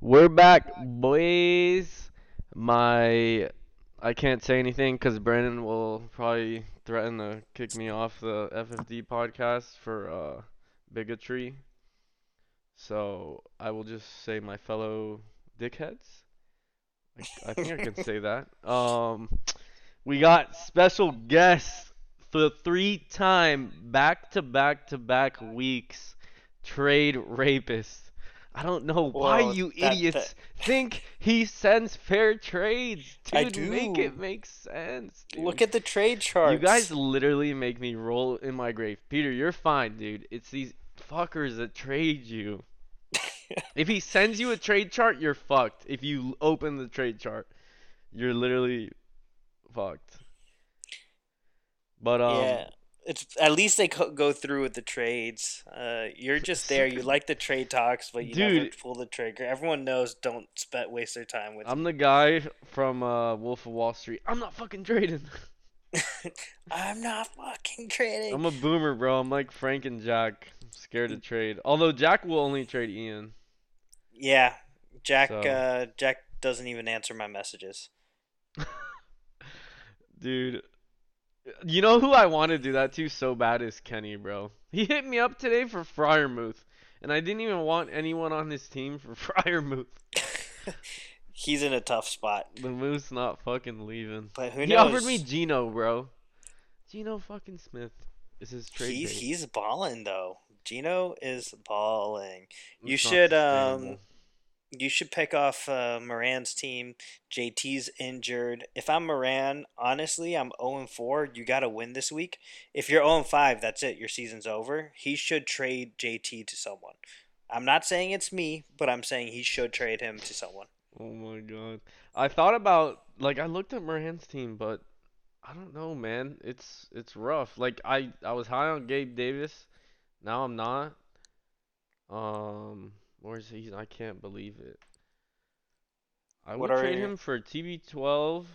We're back, boys. My I can't say anything because Brandon will probably threaten to kick me off the FFD podcast for uh, bigotry. So I will just say my fellow dickheads. I, I think I can say that. Um, we got special guests for the three-time back-to-back-to-back weeks trade rapist. I don't know why you that- idiots that- think he sends fair trades. Dude, I make it make sense. Dude. Look at the trade charts. You guys literally make me roll in my grave. Peter, you're fine, dude. It's these fuckers that trade you. If he sends you a trade chart, you're fucked. If you open the trade chart, you're literally fucked. But um yeah, it's at least they co- go through with the trades. Uh, you're just there. You like the trade talks, but you never Dude. pull the trigger. Everyone knows don't spend waste their time with. I'm the guy from uh Wolf of Wall Street. I'm not fucking trading. I'm not fucking trading. I'm a boomer, bro. I'm like Frank and Jack. I'm scared to trade. Although Jack will only trade Ian. yeah, Jack. So- Uh, Jack doesn't even answer my messages. Dude, you know who I want to do that to so bad is Kenny, bro. He hit me up today for Freiermuth, and I didn't even want anyone on his team for Freiermuth. He's in a tough spot, The Moose not fucking leaving. but who he knows? offered me Geno, bro. Geno fucking Smith is his trade. he's bait. he's balling though. Geno is balling. you should, um. You should pick off uh, Moran's team. JT's injured. If I'm Moran, honestly, I'm 0 4. You got to win this week. If you're 0 5, that's it. Your season's over. He should trade JT to someone. I'm not saying it's me, but I'm saying he should trade him to someone. Oh my god. I thought about like I looked at Moran's team, but I don't know, man. It's it's rough. Like I I was high on Gabe Davis. Now I'm not. Um where's he? I can't believe it. I What would trade your- him for TB12,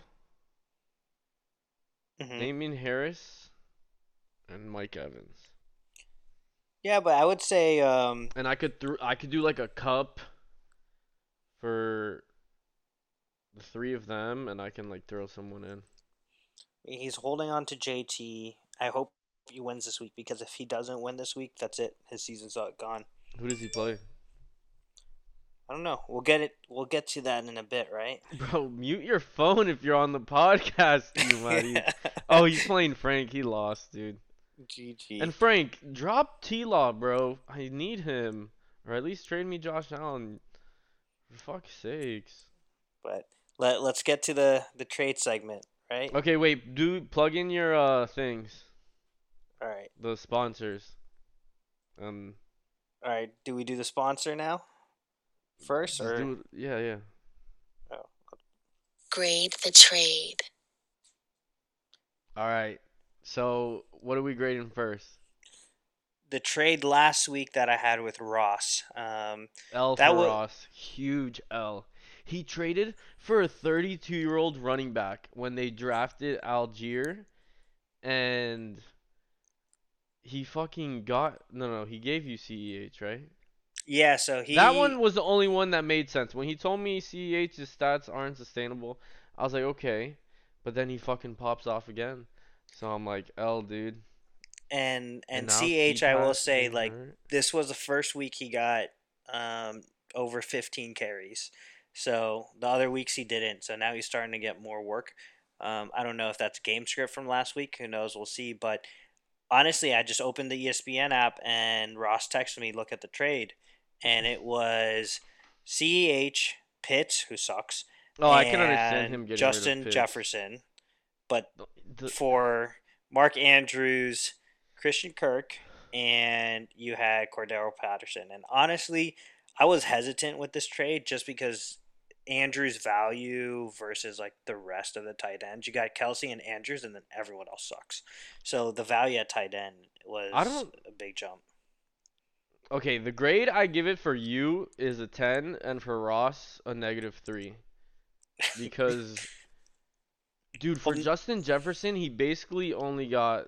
hmm Damien Harris, and Mike Evans. Yeah, but I would say um, And I could through I could do like a Kupp for the three of them and I can like throw someone in. he's holding on to JT. I hope he wins this week because if he doesn't win this week, that's it. His season's gone. Who does he play? I don't know. We'll get it. We'll get to that in a bit, right? Bro, mute your phone if you're on the podcast, you mighty. oh, he's playing Frank. He lost, dude. GG. And Frank, drop T Law, bro. I need him. Or at least trade me Josh Allen. For fuck's sakes. but let let's get to the the trade segment, right? Okay, wait. Do plug in your uh things. All right. The sponsors. Um. All right. Do we do the sponsor now? First or do it- yeah, yeah. Grade the trade. All right. So, what are we grading first? the trade last week that I had with Ross. Um, L That for wa- Ross. Huge L. He traded for a 32 year old running back when they drafted Allgeier. And he fucking got. No, no, he gave you CEH, right? Yeah. So he That one was the only one that made sense. When he told me CEH's stats aren't sustainable, I was like, okay. But then he fucking pops off again. So I'm like, L, dude. and and now Ch I will say like hurt. this was the first week he got um over 15 carries. So the other weeks he didn't. So now he's starting to get more work. Um, I don't know if that's game script from last week. Who knows? We'll see. But honestly, I just opened the ESPN app and Ross texted me, "Look at the trade," and it was Ceh Pitts, who sucks. Oh, I can understand him getting Justin Jefferson, but The- for Mark Andrews, Christian Kirk, and you had Cordarrelle Patterson. And honestly, I was hesitant with this trade just because Andrews' value versus like the rest of the tight ends. You got Kelce and Andrews, and then everyone else sucks. So the value at tight end was I don't- a big jump. Okay, the grade I give it for you is a 10, and for Ross, a negative 3. Because, dude, for Justin Jefferson, he basically only got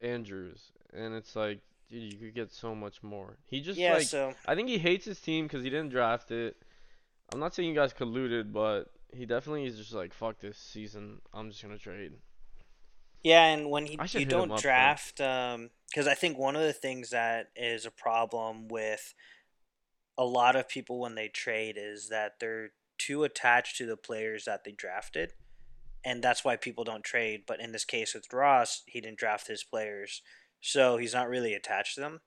Andrews. And it's like, dude, you could get so much more. He just, yeah, like, so I think he hates his team because he didn't draft it. I'm not saying you guys colluded, but he definitely is just like fuck this season. I'm just gonna trade. Yeah, and when he, you don't draft, um, because I think one of the things that is a problem with a lot of people when they trade is that they're too attached to the players that they drafted, and that's why people don't trade. But in this case with Ross, he didn't draft his players, so he's not really attached to them.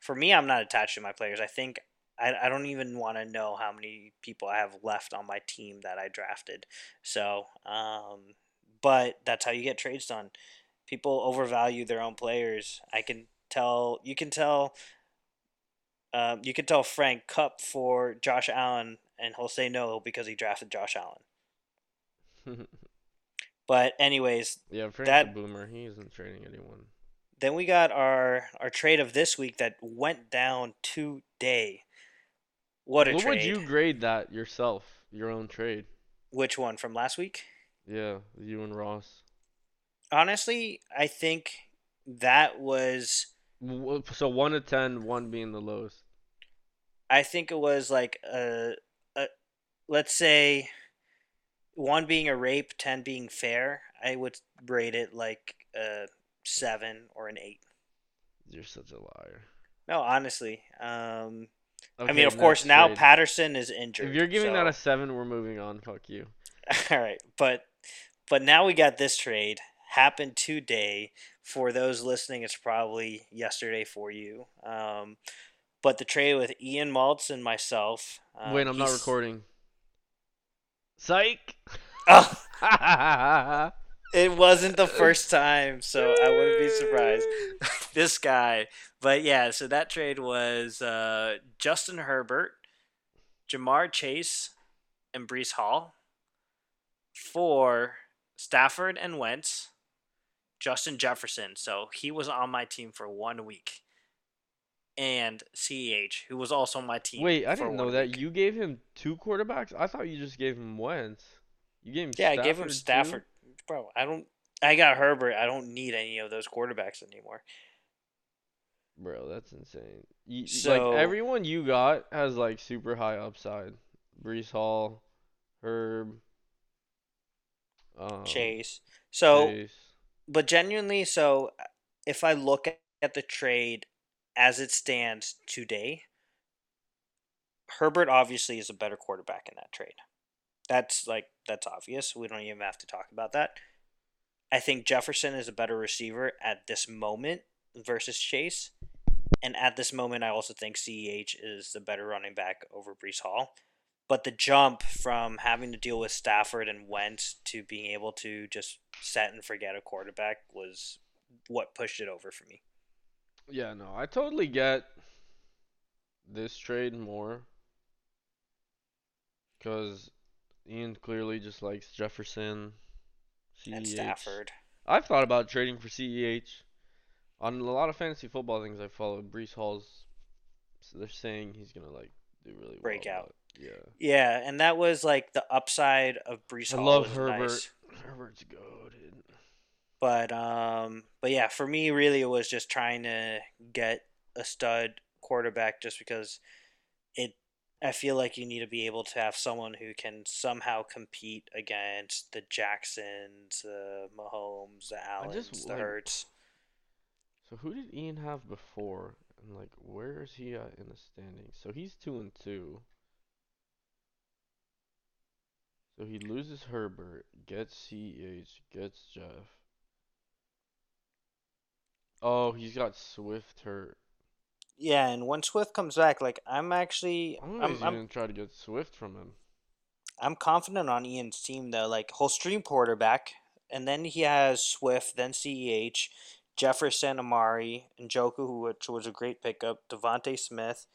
For me, I'm not attached to my players. I think I, I don't even want to know how many people I have left on my team that I drafted. So, um, but that's how you get trades done. People overvalue their own players. I can tell. You can tell. Um, you can tell Frank Kupp for Josh Allen, and he'll say no because he drafted Josh Allen. But anyways, yeah, Frank's That- a boomer. He isn't trading anyone. then we got our our trade of this week that went down today. What a What trade! would you grade that yourself? Your own trade? Which one from last week? Yeah, you and Ross. Honestly, I think that was. So one to ten, one being the lowest. I think it was like a, a let's say one being a rape, ten being fair. I would rate it like a seven or an eight. You're such a liar. No, honestly. Um, I mean, of course, now. Patterson is injured. If you're giving that a seven, we're moving on. Fuck you. All right, but but now we got this trade happened today. For those listening, it's probably yesterday for you. Um, but the trade with Ian Maltz and myself. Um, Wait, I'm not recording. Psych. Oh, it wasn't the first time, so I wouldn't be surprised. this guy, but yeah. So that trade was uh, Justin Herbert, Ja'Marr Chase, and Breece Hall for Stafford and Wentz, Justin Jefferson. So he was on my team for one week. And CEH, who was also on my team. Wait, I didn't know that. week. You gave him two quarterbacks. I thought you just gave him Wentz. You gave him. Yeah, I gave him too? Bro, I don't. I got Herbert. I don't need any of those quarterbacks anymore. Bro, that's insane. You, So- like everyone you got has like super high upside. Breece Hall, Herb, um, Chase. So, Chase. but genuinely, so if I look at the trade as it stands today, Herbert obviously is a better quarterback in that trade. That's like that's obvious. We don't even have to talk about that. I think Jefferson is a better receiver at this moment versus Chase. And at this moment, I also think CEH is the better running back over Breece Hall. But the jump from having to deal with Stafford and Wentz to being able to just set and forget a quarterback was what pushed it over for me. Yeah, no, I totally get this trade more. Because Ian clearly just likes Jefferson, And Stafford. I've thought about trading for CEH. On a lot of fantasy football things I follow, Breece Hall's. So they're saying he's gonna like do really Break well. out. Yeah. Yeah, and that was like the upside of Brees I Hall. love Herbert. nice. Herbert's goaded. But um, but yeah, for me, really, it was just trying to get a stud quarterback, just because. I feel like you need to be able to have someone who can somehow compete against the Jacksons, the Mahomes, the Allens, just, the like, Hurts. So who did Ian have before? And like, where is he at in the standings? So he's two and two. So he loses Herbert, gets CH, gets Jeff. Oh, he's got Swift hurt. Yeah, and when Swift comes back, like I'm actually, I don't know if I'm, I'm, gonna try to get Swift from him. I'm confident on Ian's team though. Like he'll stream quarterback, and then he has Swift, then Ceh, Jefferson, Amari, and Njoku, which was a great pickup. DeVonta Smith,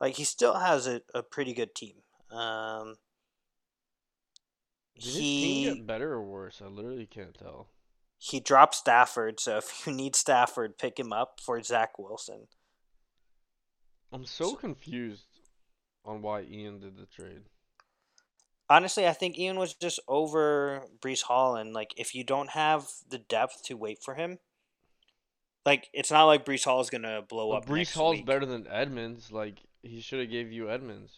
like he still has a, a pretty good team. Um, Did his team he get better or worse? I literally can't tell. he dropped Stafford, so if you need Stafford, pick him up for Zach Wilson. I'm so So- confused on why Ian did the trade. Honestly, I think Ian was just over Breece Hall, and like if you don't have the depth to wait for him, like it's not like Breece Hall is gonna blow But up. Breece Hall's week. better than Edmonds. Like he should have gave you Edmonds.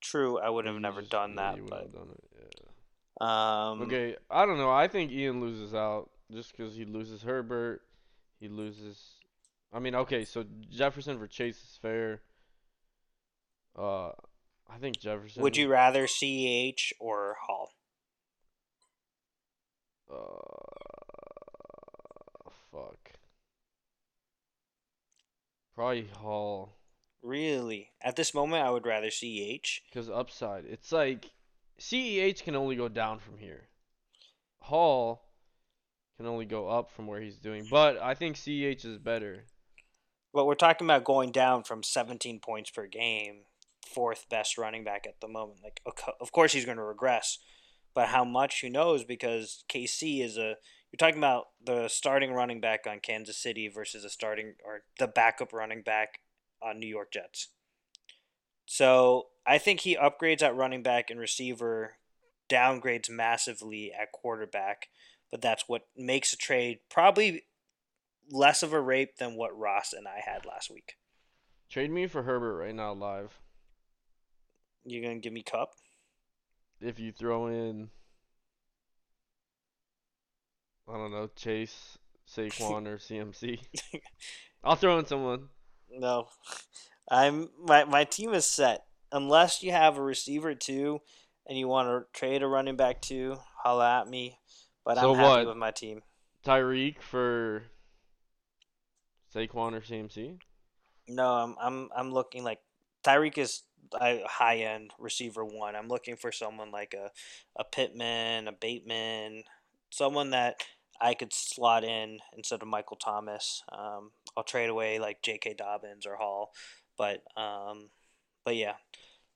True, I would have never just- done yeah, that, but done it. um, Okay, I don't know. I think Ian loses out just because he loses Herbert. He loses. I mean, okay, so Jefferson for Chase is fair. Uh, I think Jefferson. would you rather CEH or Hall? Uh, fuck. Probably Hall. Really? At this moment, I would rather CEH. Because upside, it's like CEH can only go down from here. Hall can only go up from where he's doing, but I think CEH is better. But we're talking about going down from 17 points per game, fourth best running back at the moment. Like, of course, he's going to regress, but how much? Who knows? Because KC is a. You're talking about the starting running back on Kansas City versus a starting or the backup running back on New York Jets. So I think he upgrades at running back and receiver, downgrades massively at quarterback, but that's what makes a trade probably less of a rape than what Ross and I had last week. Trade me for Herbert right now live. You gonna give me Kupp? If you throw in, I don't know, Chase, Saquon, or CMC, I'll throw in someone. No, I'm my my team is set. Unless you have a receiver too, and you want to trade a running back too, holla at me. But So I'm happy what? with my team. Tyreek for Saquon or CMC. No, I'm I'm I'm looking like Tyreek is a high end receiver one. I'm looking for someone like a a Pittman, a Bateman, someone that I could slot in instead of Michael Thomas. Um, I'll trade away like J.K. Dobbins or Hall, but um, but yeah,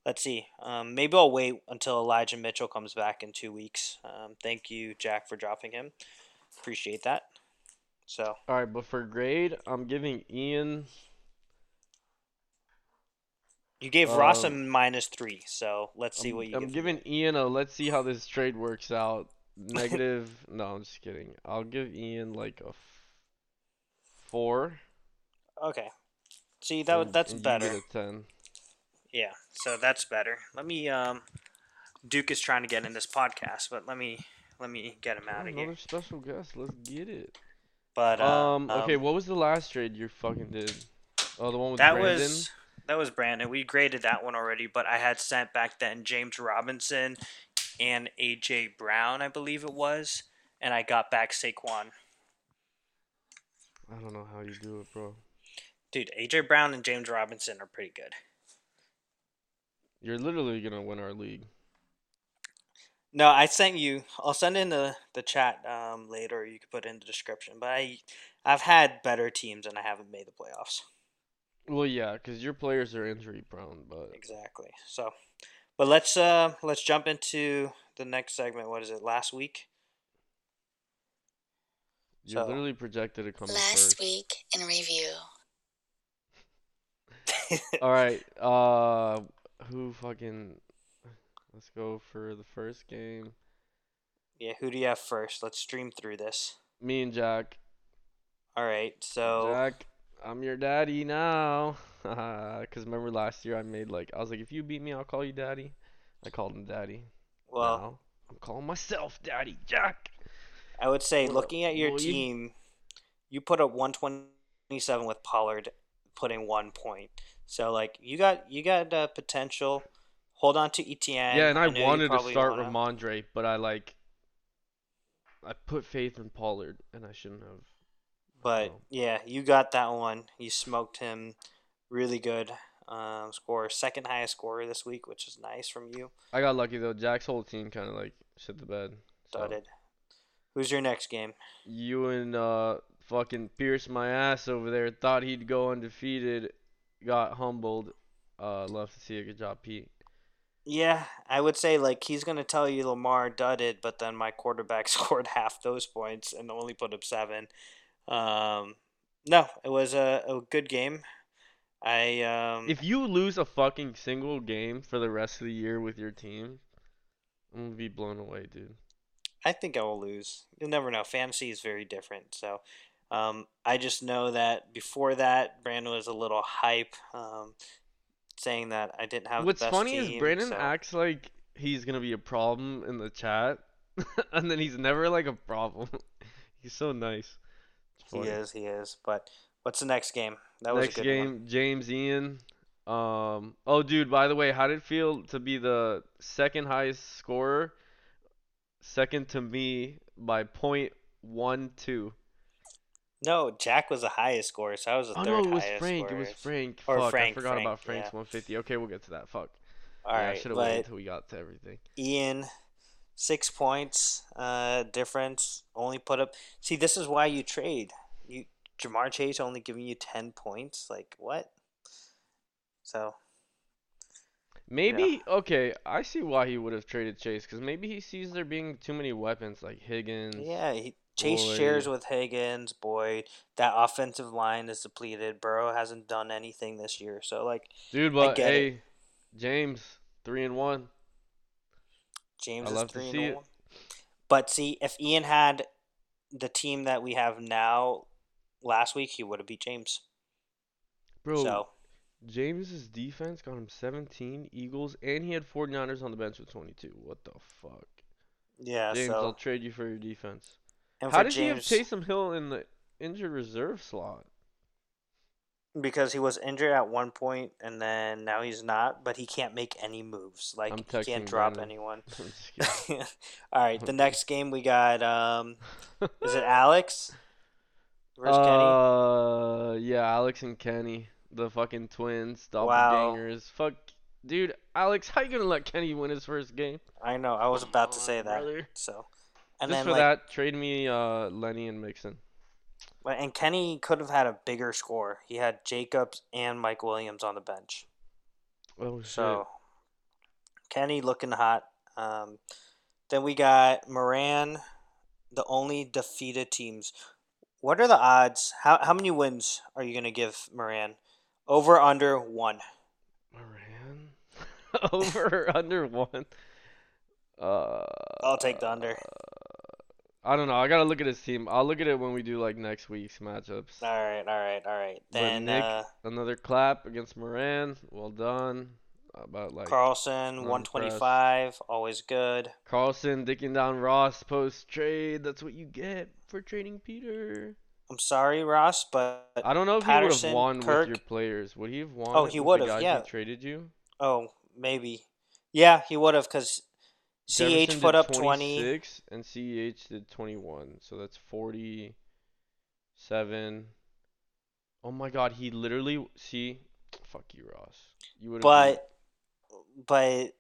let's see. Um, maybe I'll wait until Elijah Mitchell comes back in two weeks. Um, thank you, Jack, for dropping him. Appreciate that. So All right, but for grade, I'm giving Ian. you gave Ross a Um, minus three. So let's see I'm, what you I'm give. giving Ian a. Let's see how this trade works out. Negative. no, I'm just kidding. I'll give Ian like a f- four. Okay. See that and- that's better. ten. Yeah, so that's better. Let me um Duke is trying to get in this podcast, but let me let me get him out of here. Another special guest. Let's get it. But uh, Um. Okay. What was the last trade you fucking did? Oh, the one with that Brandon. was that was Brandon. We graded that one already, but I had sent back then James Robinson and AJ Brown, I believe it was, and I got back Saquon. I don't know how you do it, bro. Dude, AJ Brown and James Robinson are pretty good. You're literally gonna win our league. No, I sent you. I'll send in the the chat um, later. You can put it in the description. But I, I've had better teams and I haven't made the playoffs. Well, yeah, because your players are injury prone, but Exactly. So, but let's uh let's jump into the next segment. What is it? Last week. you're So- literally projected to come in Last first. week in review. All right. Uh, who fucking? Let's go for the first game. yeah. Who do you have first? Let's stream through this. Me and Jack. All right. So Jack, I'm your daddy now. Cause remember last year I made like I was like, if you beat me, I'll call you daddy. I called him daddy. well, now I'm calling myself daddy, Jack. I would say looking at your team, you put up 127 with Pollard putting one point. So like you got you got uh, potential. Hold on to ETN. yeah, and I, you wanted to start wanna- Rhamondre, but I like I put faith in Pollard, and I shouldn't have. But So- yeah, you got that one. You smoked him really good. Um, score second highest scorer this week, which is nice from you. I got lucky though. Jack's whole team kind of like shit the bed. so. Dudded. Who's your next game? You and uh fucking Pierce my ass over there thought he'd go undefeated, got humbled. Uh, love to see a good job, Pete. Yeah, I would say like he's gonna tell you Lamar dudded, but then my quarterback scored half those points and only put up seven. Um, no, it was a, a good game. I um If you lose a fucking single game for the rest of the year with your team, I'm gonna be blown away, dude. I think I will lose. You'll never know. Fantasy is very different. So um, I just know that before that, Brandon was a little hype. Um, saying that I didn't have What's the best funny team. is Brandon so- acts like he's gonna be a problem in the chat, and then he's never like a problem. he's so nice. He is, he is. But what's the next game? That was Next a good game, one. James Ian. Um. Oh, dude. By the way, how did it feel to be the second highest scorer? Second to me by point one two. No, Jack was the highest scorer, so I was the Oh third no, it was highest Frank. It was Frank. Or Fuck, Frank, I forgot Frank, about Frank's yeah. 150. Okay, we'll get to that. Fuck. All yeah, I should have waited until we got to everything. Ian, six points uh, difference. Only put up. See, this is why you trade. You Ja'Marr Chase only giving you ten points. Like what? So Maybe okay. I see why he would have traded Chase because maybe he sees there being too many weapons like Higgins. yeah, he, Chase Boyd. shares with Higgins, Boyd. That offensive line is depleted. Burrow hasn't done anything this year, so like Dude, but get it. hey, James, three and one. James I is three and one. But see, if Ian had the team that we have now last week, he would have beat James. Bro, So James's defense got him 17 Eagles, and he had 49ers on the bench with 22. What the fuck? yeah, James, so I'll trade you for your defense. And How did James, he have Taysom Hill in the injured reserve slot? because he was injured at one point and then now he's not, but he can't make any moves. Like he can't drop Brandon. anyone. I'm just kidding. All right, the next game we got um is it Alex Kenny? Uh, yeah, Alex and Kenny, the fucking twins, Wow. doppelgangers. Fuck, dude, Alex, how you gonna let Kenny win his first game? I know, I was about to say that. brother. So and Just then for like that, trade me uh Lenny and Mixon. And Kenny could have had a bigger score. He had Jacobs and Mike Williams on the bench. Oh shit. So Kenny looking hot. Um, then we got Moran, the only defeated teams. What are the odds? How how many wins are you gonna give Moran? Over under one. Moran over under one. Uh, I'll take the under. I don't know. I gotta look at his team. I'll look at it when we do like next week's matchups. All right, all right, all right. Then Nick, uh, Another clap against Moran. Well done. About like Carlson, one twenty five, always good. Carlson dicking down Ross post trade. That's what you get for trading Peter. I'm sorry, Ross, but I don't know if he would have won Kirk- with your players. Would he have won? Oh, he would've, yeah. Traded you. oh, maybe. Yeah, he would have because CH Jefferson put up 20. 26 and CH did 21. So that's 47. Oh my god, he literally see fuck you Ross. You would But but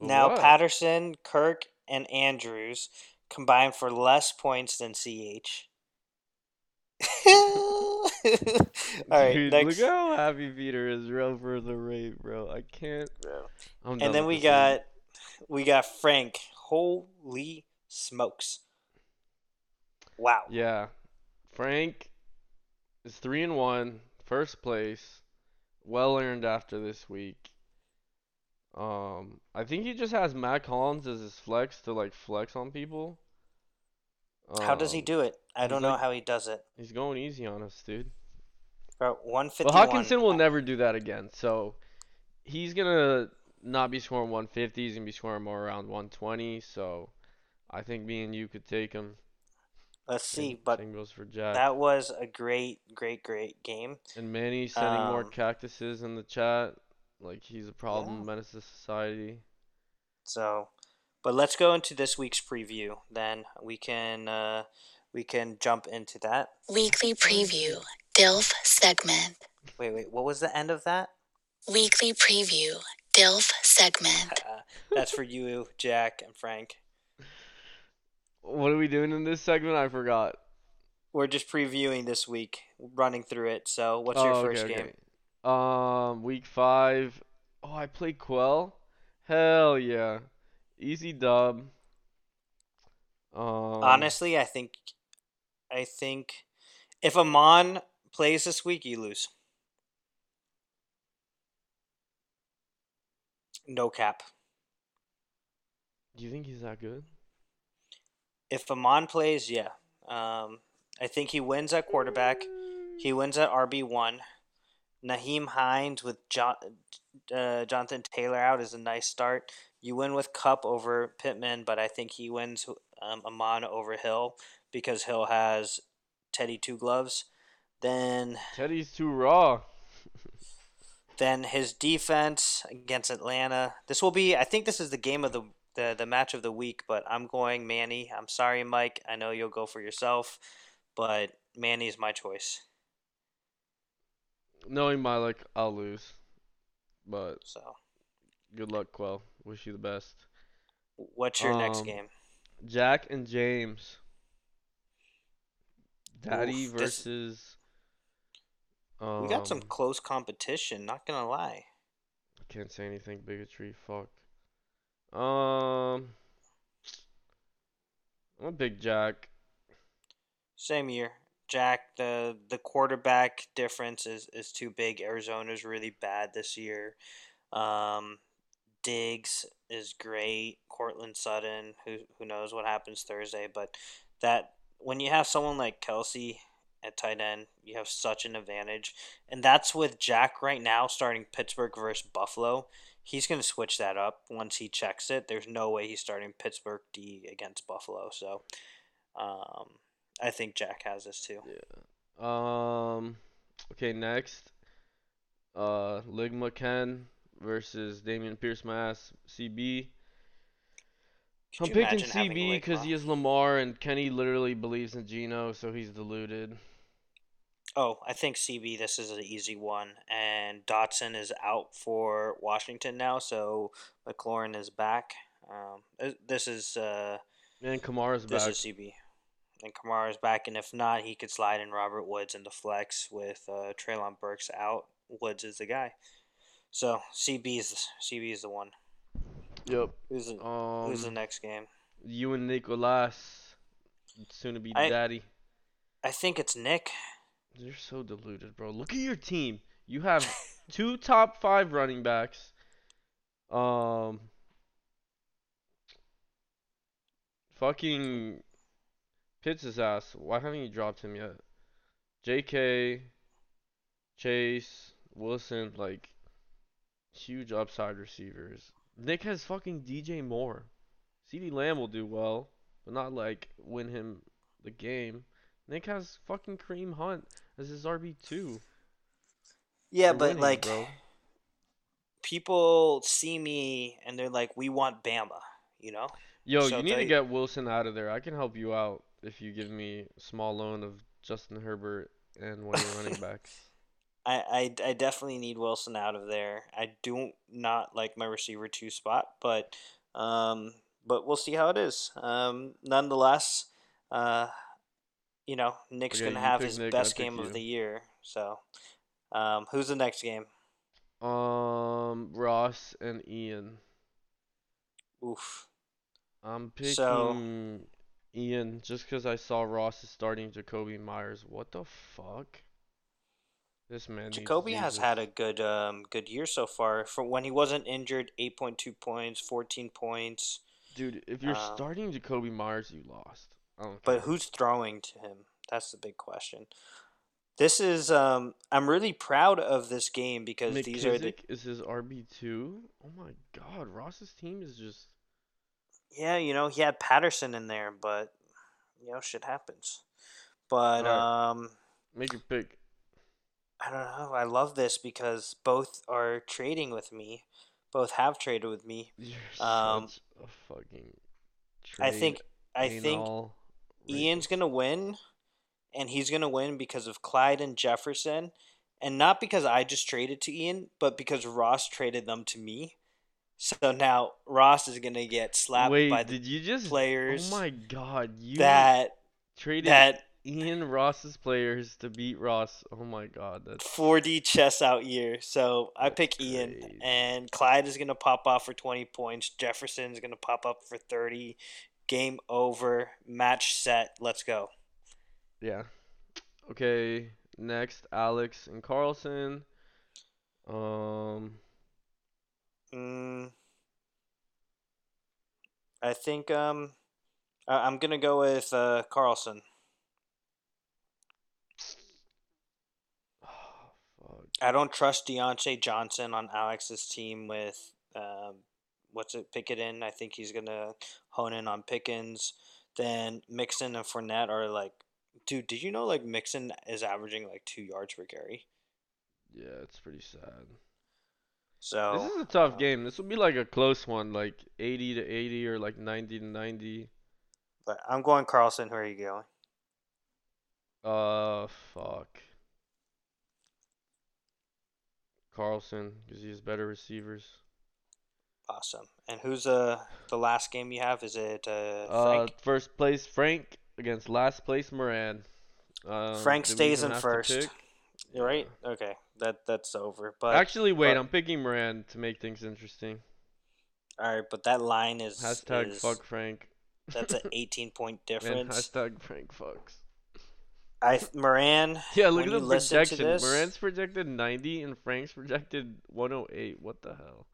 now what? Patterson, Kirk, and Andrews combined for less points than CH. All right, Dude, next. look how happy Peter is real for the rape, bro. I can't. I'm And then we got we got Frank. Holy smokes! Wow. Yeah. Frank is 3 and one, first place. Well earned after this week. Um, I think he just has Mack Hollins as his flex to like flex on people. How does he Um, do it? I don't know like- how he does it. He's going easy on us, dude. Bro, one fifty But one. Hockenson will never do that again. So he's gonna not be scoring 150. He's gonna be scoring more around 120. So I think me and you could take him. Let's see, Same- but same for Jack. that was a great, great, great game. And Manny sending more Um, cactuses in the chat. Like he's a problem, Yeah. menace to society. So, but let's go into this week's preview. Then we can uh, we can jump into that. Weekly preview, DILF segment. Wait, wait, what was the end of that? Weekly preview, DILF segment. Uh, that's for you, Jack and Frank. What are we doing in this segment? I forgot. We're just previewing this week, running through it. So, what's your Oh, okay, first okay. game? Um, week five. Oh, I played Quell. Hell yeah, easy dub. Um, Honestly, I think, I think, if Amon plays this week, you lose. No cap. do you think he's that good? If Amon plays, yeah. Um, I think he wins at quarterback. He wins at RB one. Nyheim Hines with John, uh, Jonathan Taylor out is a nice start. You win with Kupp over Pittman, but I think he wins um, Amon over Hill because Hill has Teddy two gloves. Then Teddy's too raw. then his defense against Atlanta. This will be. I think this is the game of the the, the match of the week. But I'm going Manny. I'm sorry, Mike. I know you'll go for yourself, but Manny is my choice. Knowing my luck, I'll lose. But So, good luck, Quell. Wish you the best. what's your next Um, game? Jack and James. Daddy Oof, versus. Um, We got some close competition. Not gonna lie. I can't say anything. Bigotry. Fuck. Um. I'm a big Jack. Same year. Jack, the the quarterback difference is, is too big. Arizona's really bad this year. Um, Diggs is great. Courtland Sutton, who who knows what happens Thursday, but that when you have someone like Kelce at tight end, you have such an advantage. And that's with Jack right now starting Pittsburgh versus Buffalo. He's going to switch that up once he checks it. There's no way he's starting Pittsburgh D against Buffalo. So um, I think Jack has this too. Yeah. Um. Okay, next. Uh, Ligma Ken versus Damian Pierce Mass CB. Could I'm picking CB because he is Lamar and Kenny literally believes in Geno, so he's deluded. Oh, I think CB. This is an easy one, and Dotson is out for Washington now, so McLaurin is back. Um, this is uh, And Kamara's this back. is CB, and Kamara is back, and if not, he could slide in Robert Woods in the flex with uh, Treylon Burks out. Woods is the guy, so CB is CB is the one. Yep. Who's the, Um. who's the next game? You and Nicolas, soon to be I- daddy. I think it's Nick. You're so deluded, bro. Look at your team. You have two top five running backs. Um. Fucking Pitts his ass. Why haven't you dropped him yet? J.K. Chase Wilson, like huge upside receivers. Nick has fucking DJ Moore. CeeDee Lamb will do well, but not like win him the game. Nick has fucking Kareem Hunt as his RB two. Yeah, You're but winning, like bro. people see me and they're like, "We want Bama," you know. Yo, so you need to get Wilson out of there. I can help you out if you give me a small loan of Justin Herbert and one of your running backs. I, I, I definitely need Wilson out of there. I do not like my receiver two spot, but um, but we'll see how it is. Um, nonetheless, uh, you know, Nick's Okay, gonna have his Nick, best game of the year. So, um, who's the next game? Um, Ross and Ian. Oof. I'm picking So- Ian just because I saw Ross is starting Jakobi Meyers. What the fuck? This man Jakobi has had a good um good year so far. For when he wasn't injured, eight point two points, fourteen points. Dude, if you're um, starting Jakobi Meyers, you lost. Don't But who's throwing to him? That's the big question. This is um I'm really proud of this game because these are the McKissic is his RB two. Oh my God, Ross's team is just yeah, you know, he had Patterson in there, but you know, shit happens. But Alright. um make your pick. I don't know. I love this because both are trading with me. Both have traded with me. You're Um, such a fucking. I think I think anal Ian's gonna win, and he's gonna win because of Clyde and Jefferson, and not because I just traded to Ian, but because Ross traded them to me. So now Ross is gonna get slapped Wait, by the did you just? players Oh my God, you that traded that Ian Ross's players to beat Ross. Oh my God, that's 4D chess out year. So I pick Ian, and Clyde is gonna pop off for twenty points. Jefferson's gonna pop up for thirty. Game over. Match set. Let's go. yeah. Okay, next Alex and Carlson. Um, Mm, I think um, I- I'm gonna go with uh, Carlson. oh, fuck. I don't trust Diontae Johnson on Alex's team with um, what's it Pickett in. I think he's gonna hone in on Pickens. Then Mixon and Fournette are like, dude, did you know like Mixon is averaging like two yards per carry? Yeah, it's pretty sad. So This is a tough uh, game. This will be like a close one, like 80 to 80 or like 90 to 90. But I'm going Carlson. Who are you going? Uh, fuck. Carlson, because he has better receivers. Awesome. And who's uh the last game you have? Is it uh, Uh, Frank? first place Frank against last place Moran. Um, Frank stays in first. You're right. Okay, that that's over. But Actually, wait, but- I'm picking Moran to make things interesting. all right, but that line is Hashtag is- fuck Frank. That's an 18 point difference. hashtag Frank fucks. I Moran. Yeah, look at the projection. this- Moran's projected 90 and Frank's projected 108. What the hell?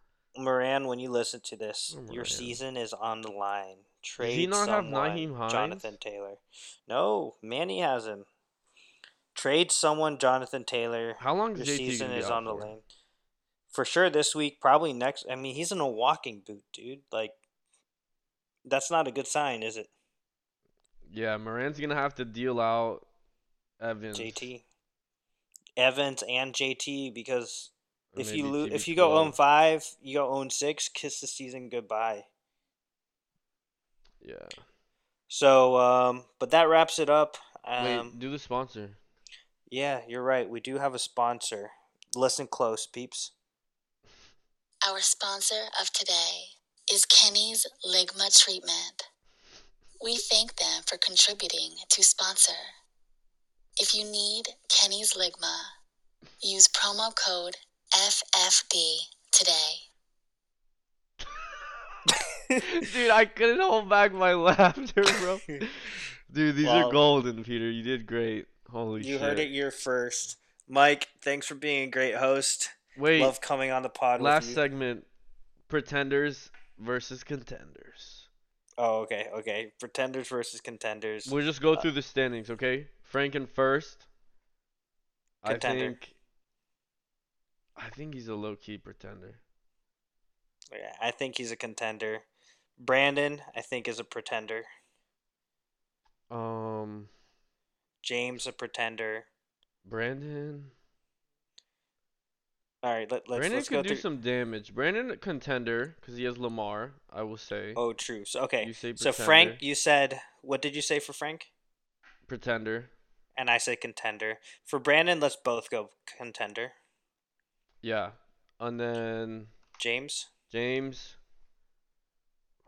Moran, when you listen to this, your season is on the line. Trade he not have someone, Nyheim Hines? Jonathan Taylor. No, Manny has him. Trade someone, Jonathan Taylor. How long Your JT season is on the lane. For sure this week, probably next. I mean, he's in a walking boot, dude. Like, that's not a good sign, is it, Yeah, Moran's gonna have to deal out Evans. JT? Evans and JT, because if you maybe lose, if you go TB12. 0 5, you go 0 6, kiss the season goodbye. Yeah. So, um, but that wraps it up. Wait, Um, do the sponsor. yeah, you're right. We do have a sponsor. Listen close, peeps. Our sponsor of today is Kenny's Ligma Treatment. We thank them for contributing to sponsor. If you need Kenny's Ligma, use promo code FFD today. Dude, I couldn't hold back my laughter, bro. Dude, these Wow. are golden, Peter. You did great. Holy you shit. heard it here first. Mike, thanks for being a great host. Wait, Love coming on the pod last with you. segment pretenders versus contenders. oh, okay, okay. Pretenders versus contenders. We'll just go Uh, through the standings, okay? Franken first. Contender. I think I think he's a low key pretender. Yeah, I think he's a contender. Brandon, I think, is a pretender. Um James, a pretender. Brandon All right, let, let's Brandon let's go could do through. some damage. Brandon a contender because he has Lamar. I will say Oh, true. So okay. You say So Frank, you said what did you say for Frank? pretender. And I say contender. For Brandon, let's both go contender. Yeah, and then James. James.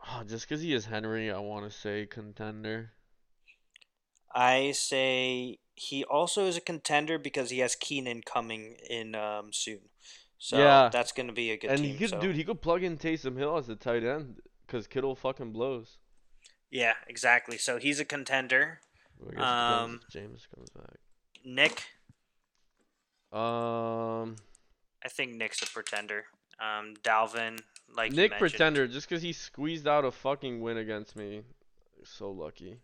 Oh, just because he is Henry, I want to say contender. I say he also is a contender because he has Keenan coming in um, soon. So Yeah. that's going to be a good and team. he could, so. dude, he could plug in Taysom Hill as a tight end because Kittle fucking blows. Yeah, exactly. So he's a contender. I guess Um, James comes back. Nick, Um, I think Nick's a pretender. Um, Dalvin, like Nick pretender, just because he squeezed out a fucking win against me. So lucky.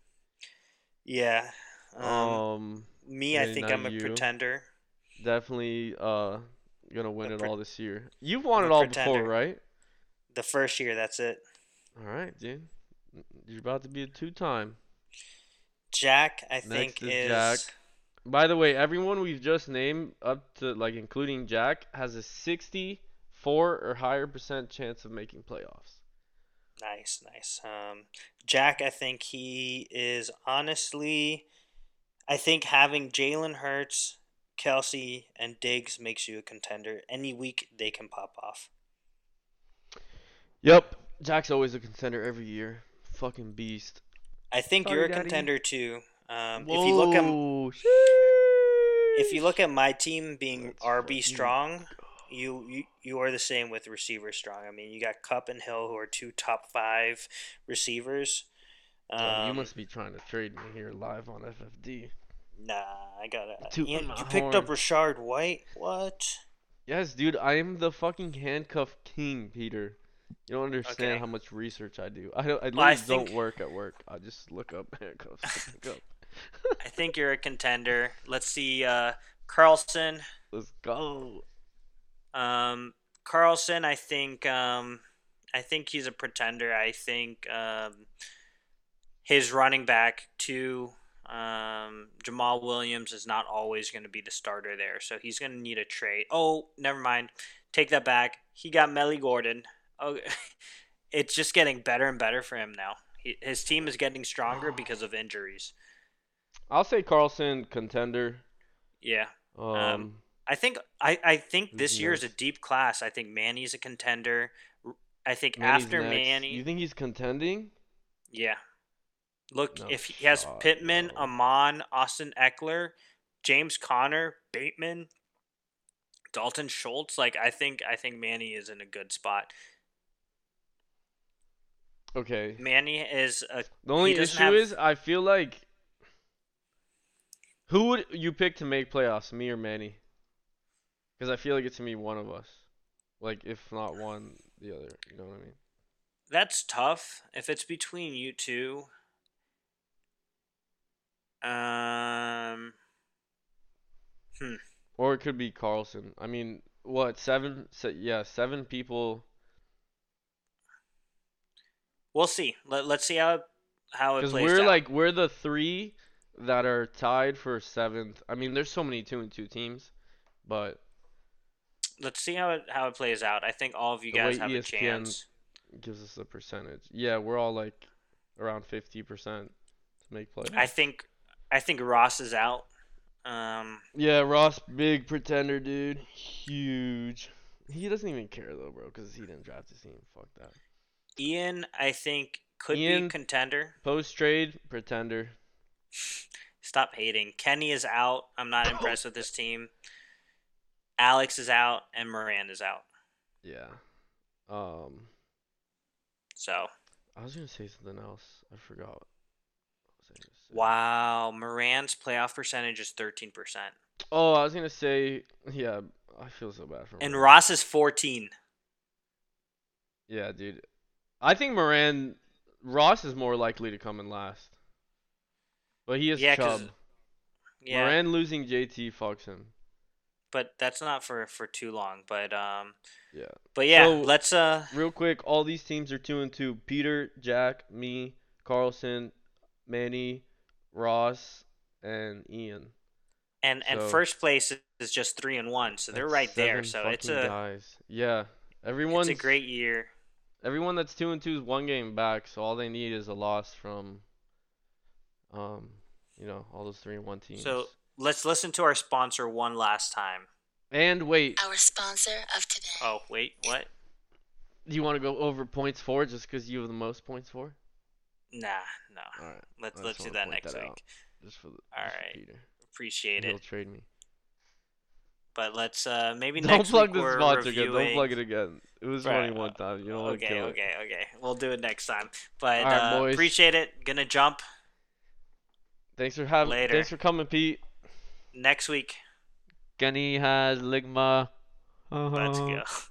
Yeah. Um, Um, me, I think I'm a you. pretender. definitely uh gonna win A it all this year. You've won I'm it all pretender. before, right? The first year, that's it. All right, dude. You're about to be a two-time. Jack, I Next think is is Jack. By the way, everyone we've just named up to like including Jack has a 64 or higher percent chance of making playoffs. nice, nice. Um, Jack, I think he is honestly. I think having Jalen Hurts, Kelce, and Diggs makes you a contender. Any week they can pop off. Yep, Jack's always a contender every year. Fucking beast. I think Sorry, you're a Daddy. contender too. Um, if you look at Whoa, if you look at my team being Let's RB strong, you, you you are the same with receiver strong. I mean, you got Kupp and Hill who are two top five receivers. Um, you must be trying to trade me here live on FFD. Nah, I got it. My you picked up. Rachaad White. What? Yes, dude, I am the fucking handcuff king, Peter. You don't understand Okay. how much research I do. I don't, I Well, I don't work at work. I just look up handcuffs. pick up. I think you're a contender. Let's see. Uh, Carlson. Let's go. Um, Carlson, I think. Um, I think he's a pretender. I think um, his running back to um, Jamaal Williams is not always going to be the starter there, so he's going to need a trade. Oh, never mind. Take that back. He got Melly Gordon. Oh, it's just getting better and better for him now. He, his team is getting stronger because of injuries. I'll say Carlson contender. Yeah. Um, I think I, I think this year is a deep class. I think Manny's a contender. I think Manny's after next. Manny, You think he's contending? yeah. Look, No if he has shot, Pittman, no. Amon, Austin Ekeler, James Conner, Bateman, Dalton Schultz, like I think I think Manny is in a good spot. Okay. Manny is a The only issue have- is I feel like who would you pick to make playoffs, me or Manny? Because I feel like it's gonna be one of us. Like if not one, the other. You know what I mean? that's tough. If it's between you two, um, hmm. Or it could be Carlson. I mean, what seven? Se- yeah, seven people. we'll see. Let, let's see how it, how it Because we're out. like we're the three that are tied for seventh. I mean, there's so many two and two teams, but let's see how it how it plays out. I think all of you guys have a chance. gives us a percentage. Yeah, we're all like around fifty percent to make playoffs. I think I think Ross is out. Um, Yeah, Ross, big pretender, dude. Huge. He doesn't even care though, bro, because he didn't draft his team. Fuck that. Ian, I think could be contender. Post trade pretender. Stop hating. Kenny is out. I'm not impressed with this team. Alex is out and Moran is out. Yeah. Um, So I was gonna say something else. I forgot. I wow, Moran's playoff percentage is 13%, Oh, I was gonna say. Yeah, I feel so bad for. and. Ross is 14. Yeah, dude. I think Moran, Ross is more likely to come in last. But he is Yeah, Chubb. Yeah, Moran losing JT fucks him. but that's not for for too long. But um, Yeah. but yeah, So- let's uh. Real quick, all these teams are two and two. Peter, Jack, me, Carlson, Manny, Ross, and Ian. And and So- first place is just three and one, so they're right there. So it's a guys. Yeah. it's Everyone's a great year. everyone that's two and two is one game back, so all they need is a loss from um, you know, all those three and one teams. So let's listen to our sponsor one last time. and wait, Our sponsor of today. Oh wait, what? do you want to go over points for just because you have the most points for? Nah, no. All right, Let's let's do that next that week. out. just for the All just for. Peter. Appreciate He'll it. trade me. But let's uh maybe Don't next plug week the we're sponsor again. Don't plug it again. It was Right, funny one time. You don't want to okay, it. okay, okay. We'll do it next time. But All right, uh, appreciate it. Gonna jump Thanks for having. Later. Thanks for coming, Pete. next week. Kenny has ligma. Let's Uh-huh. go.